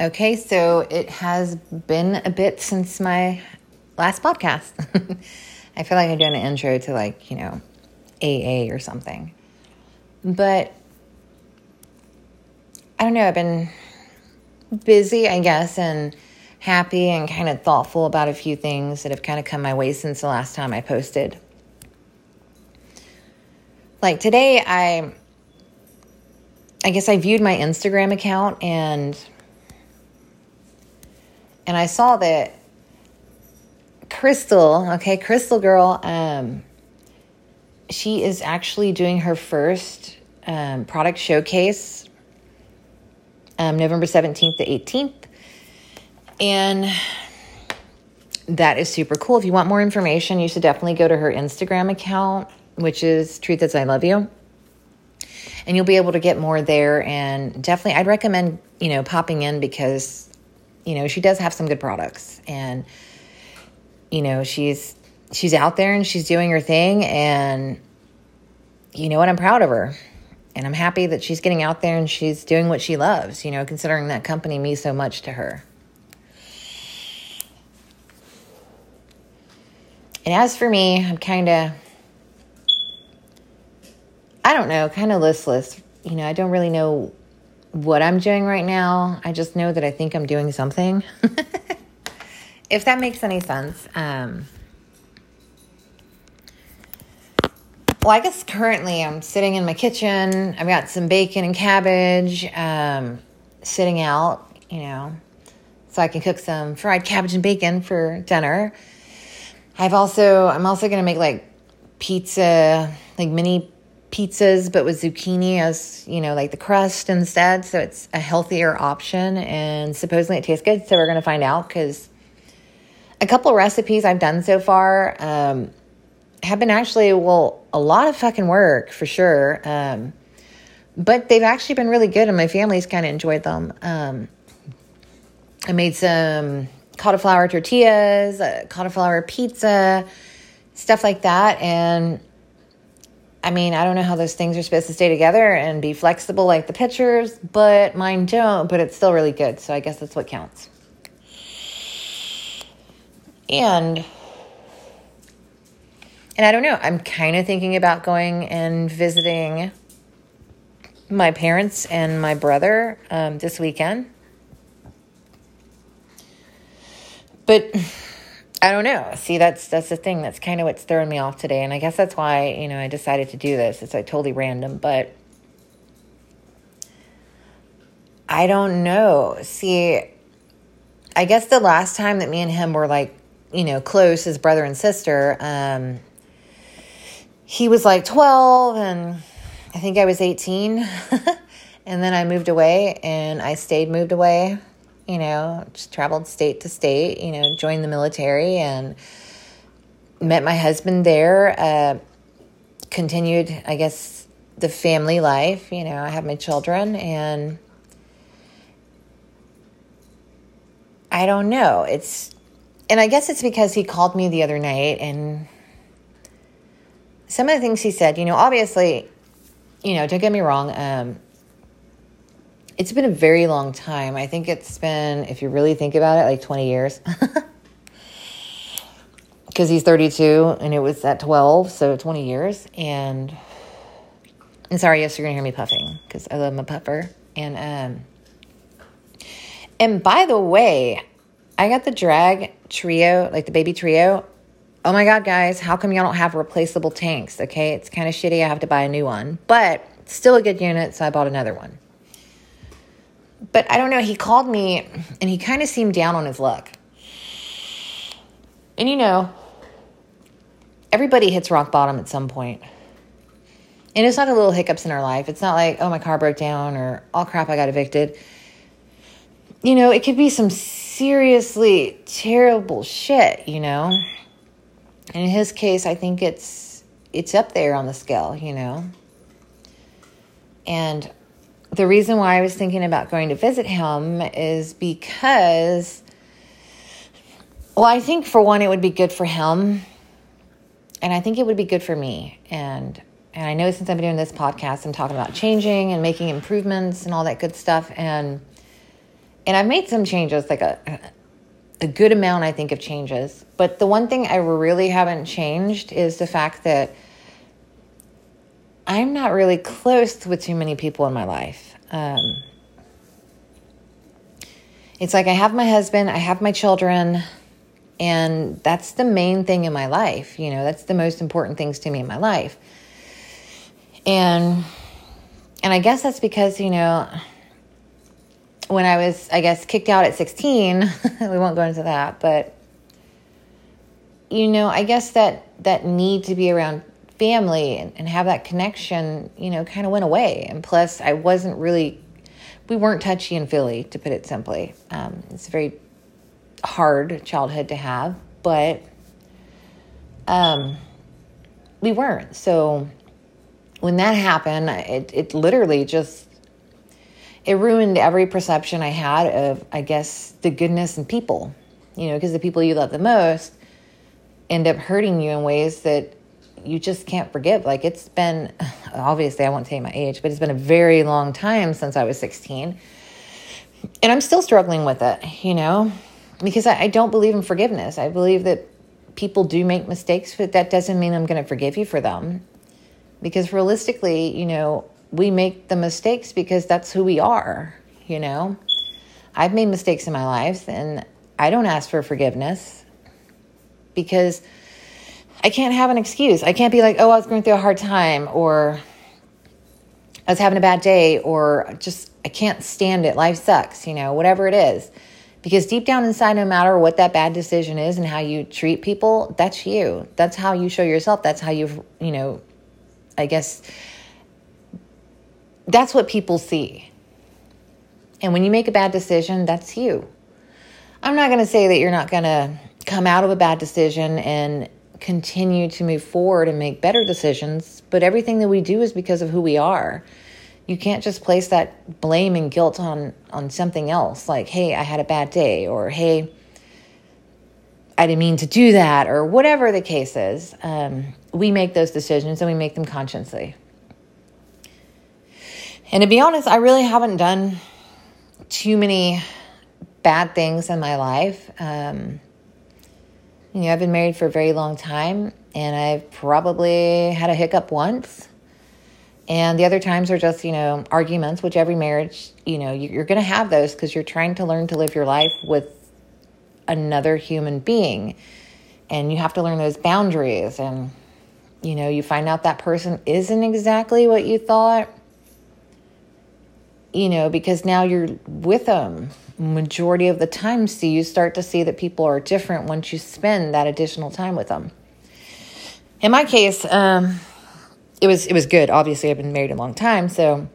Okay, so it has been a bit since my last podcast. I feel like I'm doing an intro to like, you know, AA or something. But I don't know, I've been busy, I guess, and happy and kind of thoughtful about a few things that have kind of come my way since the last time I posted. Like today, I I guess I viewed my Instagram account and and I saw that Crystal, okay, Crystal Girl, um, she is actually doing her first um, product showcase um, November 17th to 18th. And that is super cool. If you want more information, you should definitely go to her Instagram account, which is Truth as I Love You. And you'll be able to get more there. And definitely, I'd recommend, you know, popping in because you know, she does have some good products and you know, she's she's out there and she's doing her thing and you know what, I'm proud of her. And I'm happy that she's getting out there and she's doing what she loves, you know, considering that company means so much to her. And as for me, I'm kind of, I don't know, kind of listless. You know, I don't really know what I'm doing right now. I just know that I think I'm doing something. if that makes any sense. Um, well, I guess currently I'm sitting in my kitchen. I've got some bacon and cabbage um, sitting out, you know, so I can cook some fried cabbage and bacon for dinner. I've also, I'm also going to make like pizza, like mini pizzas, but with zucchini as, you know, like the crust instead. So it's a healthier option and supposedly it tastes good. So we're going to find out because a couple recipes I've done so far um, have been actually, well, a lot of fucking work for sure. Um, but they've actually been really good and my family's kind of enjoyed them. Um, I made some cauliflower tortillas, uh, cauliflower pizza, stuff like that. And I mean, I don't know how those things are supposed to stay together and be flexible like the pictures, but mine don't, but it's still really good. So I guess that's what counts. And and I don't know, I'm kind of thinking about going and visiting my parents and my brother um, this weekend. But I don't know. See, that's that's the thing. That's kind of what's throwing me off today, and I guess that's why you know I decided to do this. It's like totally random, but I don't know. See, I guess the last time that me and him were like you know close as brother and sister, um, he was like twelve, and I think I was eighteen, and then I moved away, and I stayed moved away you know, just traveled state to state, you know, joined the military and met my husband there. Uh, continued, I guess, the family life. You know, I have my children and I don't know. It's, and I guess it's because he called me the other night and some of the things he said, you know, obviously, you know, don't get me wrong, um, it's been a very long time. I think it's been, if you really think about it, like 20 years. Because he's 32 and it was at 12, so 20 years. And, and sorry, yes, you're going to hear me puffing because I love my puffer. And, um, and by the way, I got the drag trio, like the baby trio. Oh my God, guys, how come y'all don't have replaceable tanks? Okay, it's kind of shitty. I have to buy a new one, but still a good unit, so I bought another one but I don't know. He called me and he kind of seemed down on his luck. And you know, everybody hits rock bottom at some point. And it's not the little hiccups in our life. It's not like, oh, my car broke down or, oh, crap, I got evicted. You know, it could be some seriously terrible shit, you know? And in his case, I think it's it's up there on the scale, you know? And the reason why I was thinking about going to visit him is because, well, I think for one, it would be good for him. And I think it would be good for me. And and I know since I've been doing this podcast, I'm talking about changing and making improvements and all that good stuff. And and I've made some changes, like a a good amount, I think, of changes. But the one thing I really haven't changed is the fact that I'm not really close with too many people in my life. Um, it's like I have my husband, I have my children, and that's the main thing in my life. You know, that's the most important things to me in my life. And and I guess that's because, you know, when I was, I guess, kicked out at 16, we won't go into that, but you know, I guess that that need to be around family and, and have that connection, you know, kind of went away. And plus, I wasn't really, we weren't touchy and feely, to put it simply. Um, it's a very hard childhood to have, but um, we weren't. So when that happened, it, it literally just it ruined every perception I had of, I guess, the goodness in people. You know, because the people you love the most end up hurting you in ways that you just can't forgive. Like it's been, obviously, I won't you my age, but it's been a very long time since I was 16. And I'm still struggling with it, you know, because I, I don't believe in forgiveness. I believe that people do make mistakes, but that doesn't mean I'm going to forgive you for them. Because realistically, you know, we make the mistakes because that's who we are, you know. I've made mistakes in my life and I don't ask for forgiveness because I can't have an excuse. I can't be like, oh, I was going through a hard time or I was having a bad day or just I can't stand it. Life sucks, you know, whatever it is. Because deep down inside, no matter what that bad decision is and how you treat people, that's you. That's how you show yourself. That's how you've, you know, I guess that's what people see. And when you make a bad decision, that's you. I'm not going to say that you're not going to come out of a bad decision and continue to move forward and make better decisions, but everything that we do is because of who we are. You can't just place that blame and guilt on on something else like, "Hey, I had a bad day," or "Hey, I didn't mean to do that," or whatever the case is. Um, we make those decisions and we make them consciously. And to be honest, I really haven't done too many bad things in my life. Um, you know, I've been married for a very long time, and I've probably had a hiccup once. And the other times are just, you know, arguments, which every marriage, you know, you're going to have those because you're trying to learn to live your life with another human being. And you have to learn those boundaries. And, you know, you find out that person isn't exactly what you thought you know, because now you're with them majority of the time. So you start to see that people are different once you spend that additional time with them. In my case, um, it was it was good. Obviously, I've been married a long time, so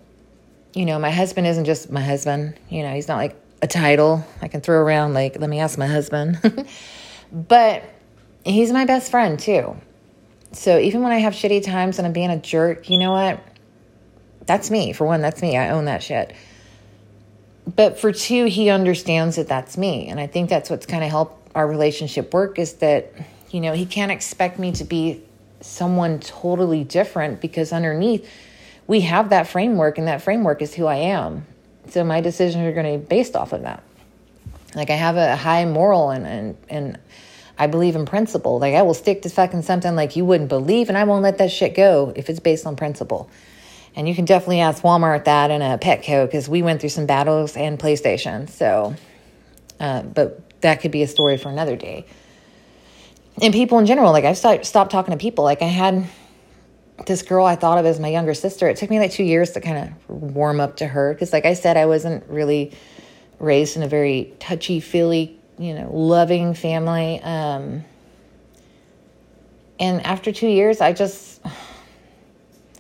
you know, my husband isn't just my husband. You know, he's not like a title I can throw around. Like, let me ask my husband, but he's my best friend too. So even when I have shitty times and I'm being a jerk, you know what? That's me. For one, that's me. I own that shit. But for two, he understands that that's me. And I think that's what's kind of helped our relationship work is that, you know, he can't expect me to be someone totally different because underneath we have that framework and that framework is who I am. So my decisions are going to be based off of that. Like I have a high moral and, and, and I believe in principle. Like I will stick to fucking something like you wouldn't believe and I won't let that shit go if it's based on principle. And you can definitely ask Walmart that and a Petco because we went through some battles and PlayStation. So, uh, but that could be a story for another day. And people in general, like I've stopped, stopped talking to people. Like I had this girl I thought of as my younger sister. It took me like two years to kind of warm up to her because, like I said, I wasn't really raised in a very touchy feely, you know, loving family. Um, and after two years, I just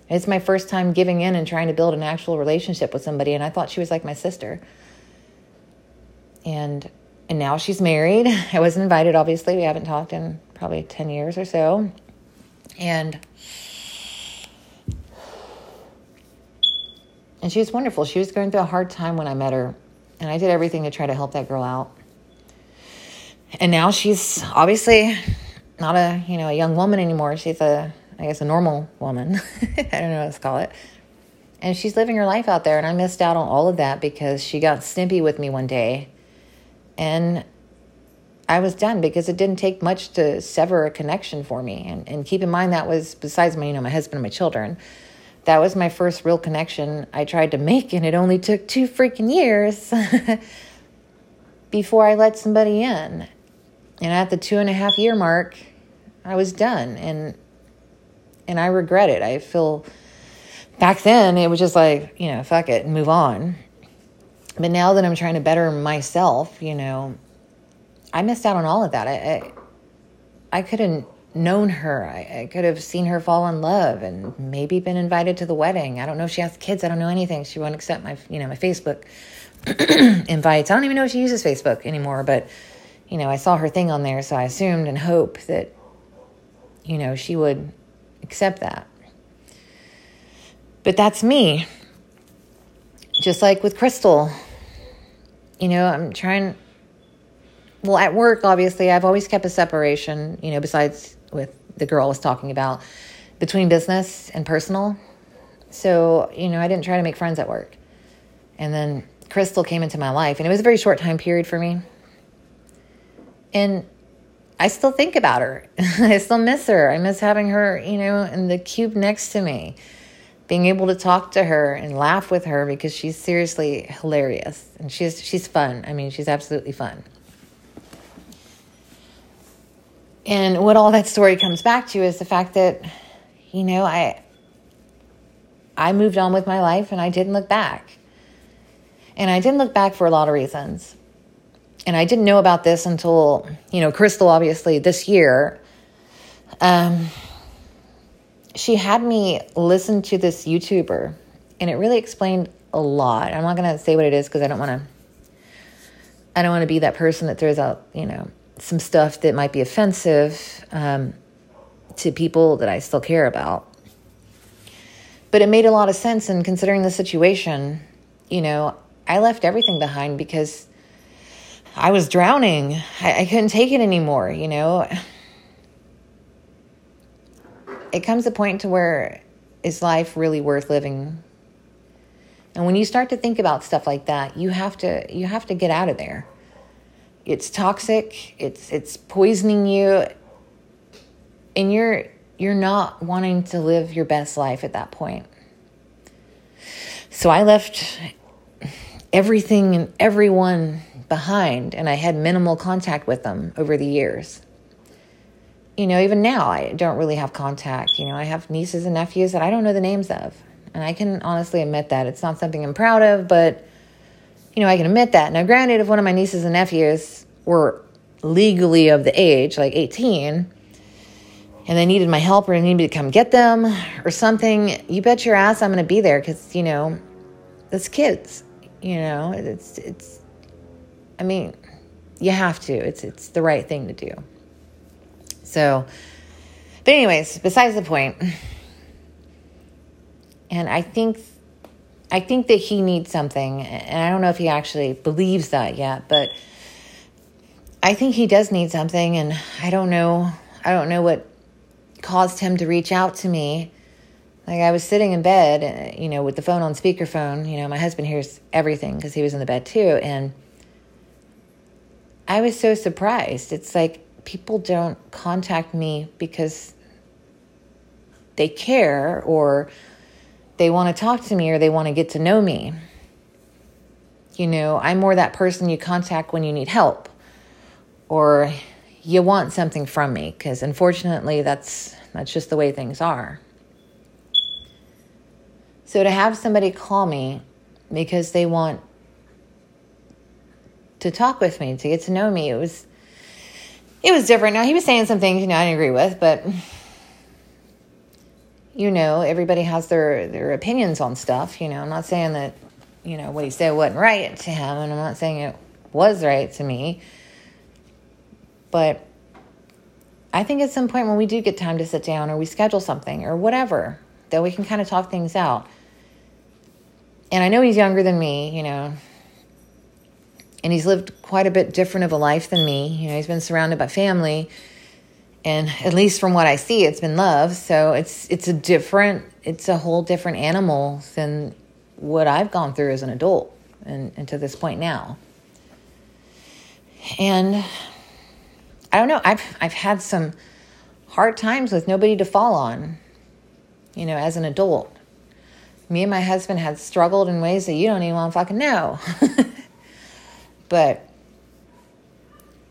it's my first time giving in and trying to build an actual relationship with somebody, and I thought she was like my sister. And and now she's married. I wasn't invited, obviously. We haven't talked in probably 10 years or so. And and she was wonderful. She was going through a hard time when I met her, and I did everything to try to help that girl out. And now she's obviously not a, you know, a young woman anymore. She's a I guess, a normal woman. I don't know what to call it. And she's living her life out there. And I missed out on all of that because she got snippy with me one day. And I was done because it didn't take much to sever a connection for me. And, and keep in mind that was besides my, you know, my husband and my children. That was my first real connection I tried to make, and it only took two freaking years before I let somebody in. And at the two and a half year mark, I was done. And and I regret it. I feel back then it was just like, you know, fuck it, and move on. But now that I'm trying to better myself, you know, I missed out on all of that. I I, I could have known her. I, I could have seen her fall in love and maybe been invited to the wedding. I don't know if she has kids. I don't know anything. She won't accept my, you know, my Facebook invites. I don't even know if she uses Facebook anymore, but you know, I saw her thing on there, so I assumed and hoped that, you know, she would accept that. But that's me. Just like with Crystal, you know, I'm trying. Well, at work, obviously, I've always kept a separation, you know, besides with the girl I was talking about, between business and personal. So, you know, I didn't try to make friends at work. And then Crystal came into my life, and it was a very short time period for me. And I still think about her. I still miss her. I miss having her, you know, in the cube next to me, being able to talk to her and laugh with her because she's seriously hilarious and she's she's fun. I mean, she's absolutely fun. And what all that story comes back to is the fact that, you know, I I moved on with my life and I didn't look back. And I didn't look back for a lot of reasons and I didn't know about this until, you know, Crystal, obviously, this year. Um, she had me listen to this YouTuber, and it really explained a lot. I'm not to say what it is because I don't want to. I don't want to be that person that throws out, you know, some stuff that might be offensive um, to people that I still care about. But it made a lot of sense, and considering the situation, you know, I left everything behind because I was drowning. I, I couldn't take it anymore, you know. It comes a point to where is life really worth living? And when you start to think about stuff like that, you have to you have to get out of there. It's toxic, it's it's poisoning you and you're you're not wanting to live your best life at that point. So I left everything and everyone behind, and I had minimal contact with them over the years. You know, even now, I don't really have contact. You know, I have nieces and nephews that I don't know the names of. And I can honestly admit that. It's not something I'm proud of, but, you know, I can admit that. Now, granted, if one of my nieces and nephews were legally of the age, like 18, and they needed my help or they needed me to come get them or something, you bet your ass I'm going to be there because, you know, it's kids. You know, it's, it's, I mean, you have to. It's it's the right thing to do. So, but anyways, besides the point. And I think I think that he needs something, and I don't know if he actually believes that yet, but I think he does need something, and I don't know. I don't know what caused him to reach out to me. Like I was sitting in bed, you know, with the phone on speakerphone. You know, my husband hears everything because he was in the bed too, and I was so surprised. It's like people don't contact me because they care or they want to talk to me or they want to get to know me. You know, I'm more that person you contact when you need help or you want something from me because unfortunately that's that's just the way things are. So to have somebody call me because they want to talk with me, to get to know me. It was it was different. Now he was saying some things, you know, I didn't agree with, but you know, everybody has their their opinions on stuff, you know. I'm not saying that, you know, what he said wasn't right to him, and I'm not saying it was right to me. But I think at some point when we do get time to sit down or we schedule something or whatever, that we can kind of talk things out. And I know he's younger than me, you know, and he's lived quite a bit different of a life than me. You know, he's been surrounded by family, and at least from what I see, it's been love. So it's it's a different, it's a whole different animal than what I've gone through as an adult and, and to this point now. And I don't know, I've I've had some hard times with nobody to fall on, you know, as an adult. Me and my husband had struggled in ways that you don't even want to fucking know. but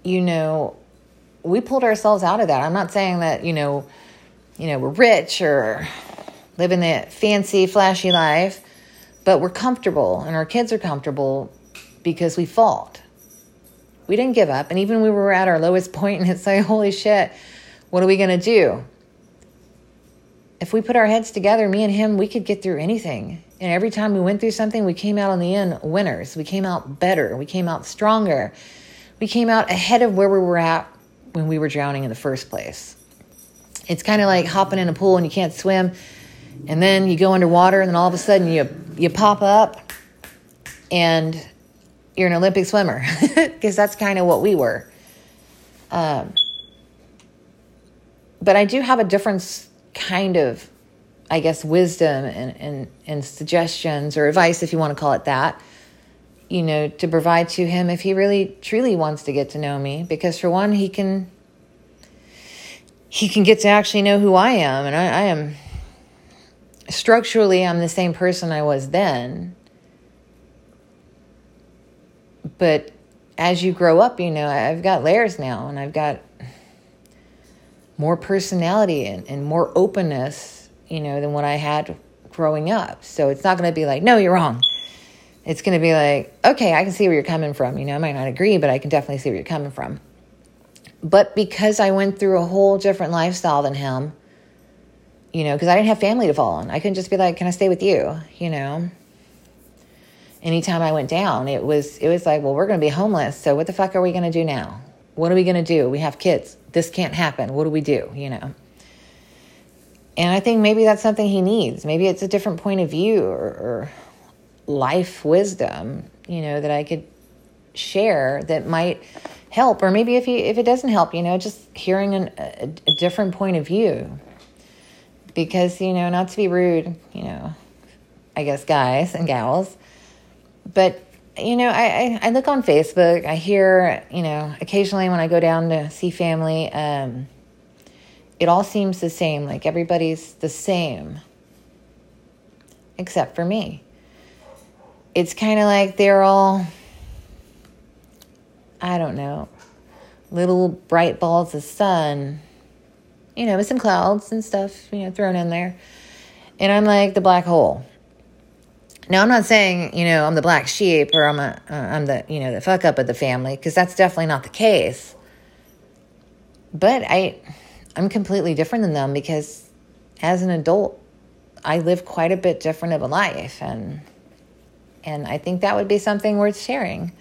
you know, we pulled ourselves out of that. I'm not saying that, you know, you know, we're rich or living the fancy, flashy life, but we're comfortable and our kids are comfortable because we fought. We didn't give up. And even we were at our lowest point and it's like, holy shit, what are we going to do? If we put our heads together, me and him, we could get through anything. And every time we went through something, we came out on the end winners. We came out better. We came out stronger. We came out ahead of where we were at when we were drowning in the first place. It's kind of like hopping in a pool and you can't swim, and then you go underwater, and then all of a sudden you you pop up, and you're an Olympic swimmer because that's kind of what we were. Um, but I do have a different kind of, I guess, wisdom and, and, and suggestions or advice, if you want to call it that, you know, to provide to him if he really truly wants to get to know me. Because for one, he can he can get to actually know who I am, and I, I am structurally I'm the same person I was then. But as you grow up, you know, I've got layers now, and I've got more personality and, and more openness, you know, than what I had growing up. So it's not going to be like, no, you're wrong it's going to be like, okay, I can see where you're coming from. You know, I might not agree, but I can definitely see where you're coming from. But because I went through a whole different lifestyle than him, you know, because I didn't have family to fall on, I couldn't just be like, can I stay with you? You know, anytime I went down, it was it was like, well, we're going to be homeless. So what the fuck are we going to do now? What are we going to do? We have kids. This can't happen. What do we do? You know. And I think maybe that's something he needs. Maybe it's a different point of view or, or life wisdom, you know, that I could share that might help. Or maybe if you if it doesn't help, you know, just hearing an, a, a different point of view. Because you know, not to be rude, you know, I guess guys and gals, but you know, I, I, I, look on Facebook. I hear, you know, occasionally when I go down to see family, um, it all seems the same. Like everybody's the same, except for me it's kind of like they're all, I don't know, little bright balls of sun, you know, with some clouds and stuff, you know, thrown in there. And I'm like the black hole. Now I'm not saying you know I'm the black sheep or I'm a uh, I'm the you know the fuck up of the family because that's definitely not the case. But I I'm completely different than them because as an adult I live quite a bit different of a life and and I think that would be something worth sharing.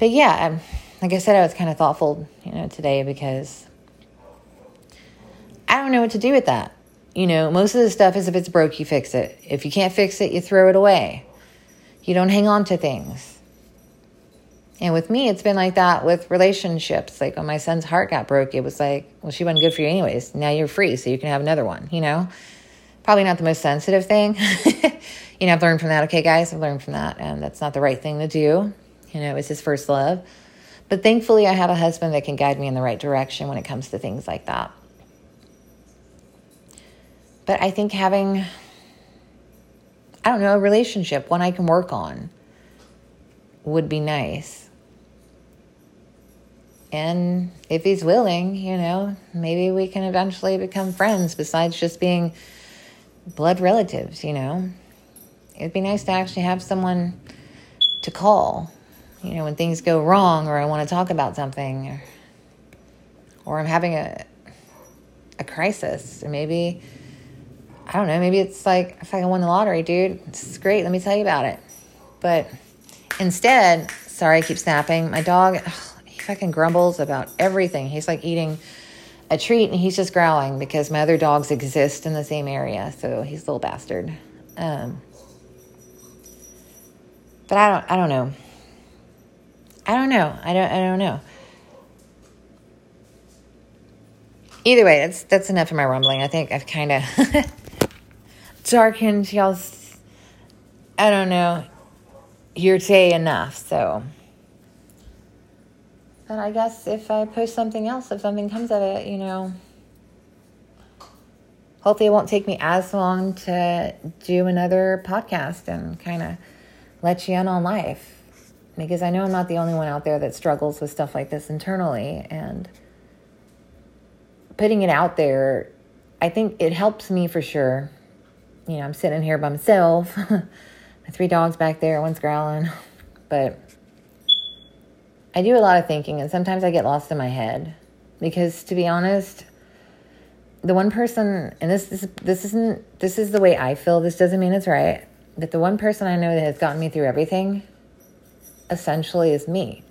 But yeah, um, like I said, I was kind of thoughtful, you know, today because I don't know what to do with that. You know, most of the stuff is if it's broke, you fix it. If you can't fix it, you throw it away. You don't hang on to things. And with me, it's been like that with relationships. Like when my son's heart got broke, it was like, well, she wasn't good for you anyways. Now you're free, so you can have another one, you know? probably not the most sensitive thing. you know, I've learned from that. Okay, guys, I've learned from that. And that's not the right thing to do. You know, it was his first love. But thankfully, I have a husband that can guide me in the right direction when it comes to things like that. But I think having, I don't know, a relationship, one I can work on, would be nice. And if he's willing, you know, maybe we can eventually become friends besides just being blood relatives, you know. It'd be nice to actually have someone to call, you know, when things go wrong or I want to talk about something or, or I'm having a a crisis or maybe I don't know, maybe it's like if I won the lottery, dude, it's great, let me tell you about it. But instead, sorry, I keep snapping. My dog, ugh, fucking grumbles about everything. He's like eating a treat and he's just growling because my other dogs exist in the same area. So he's a little bastard. Um, but I don't, I don't know. I don't know. I don't, I don't know. either way, that's that's enough of my rumbling. I think I've kind of darkened y'all's. I don't know your day enough. So, but I guess if I post something else, if something comes of it, you know, hopefully it won't take me as long to do another podcast and kind of let you in on life because I know I'm not the only one out there that struggles with stuff like this internally and putting it out there I think it helps me for sure. You know, I'm sitting here by myself. My three dogs back there, one's growling. But I do a lot of thinking and sometimes I get lost in my head because to be honest, the one person and this is this isn't this is the way I feel. This doesn't mean it's right. But the one person I know that has gotten me through everything essentially is me.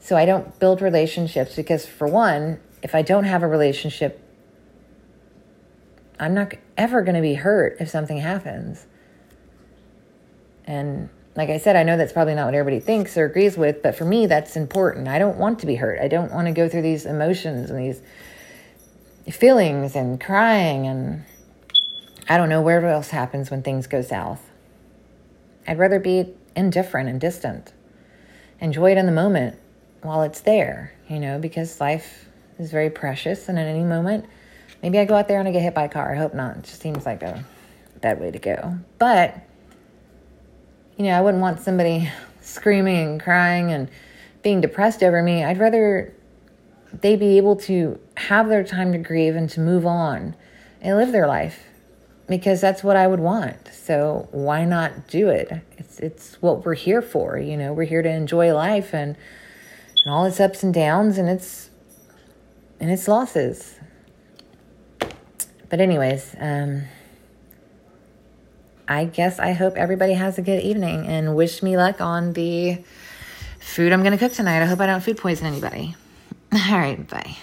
So I don't build relationships because, for one, if I don't have a relationship, I'm not ever going to be hurt if something happens. And like I said, I know that's probably not what everybody thinks or agrees with, but for me, that's important. I don't want to be hurt. I don't want to go through these emotions and these feelings and crying and I don't know where else happens when things go south. I'd rather be indifferent and distant enjoy it in the moment while it's there, you know, because life is very precious and at any moment, maybe I go out there and I get hit by a car. I hope not. It just seems like a bad way to go. But, you know, I wouldn't want somebody screaming and crying and being depressed over me. I'd rather they be able to have their time to grieve and to move on and live their life because that's what I would want. So why not do it? It's it's what we're here for, you know. We're here to enjoy life and and all its ups and downs and its and its losses. But anyways, um I guess I hope everybody has a good evening and wish me luck on the food I'm going to cook tonight. I hope I don't food poison anybody. All right, bye.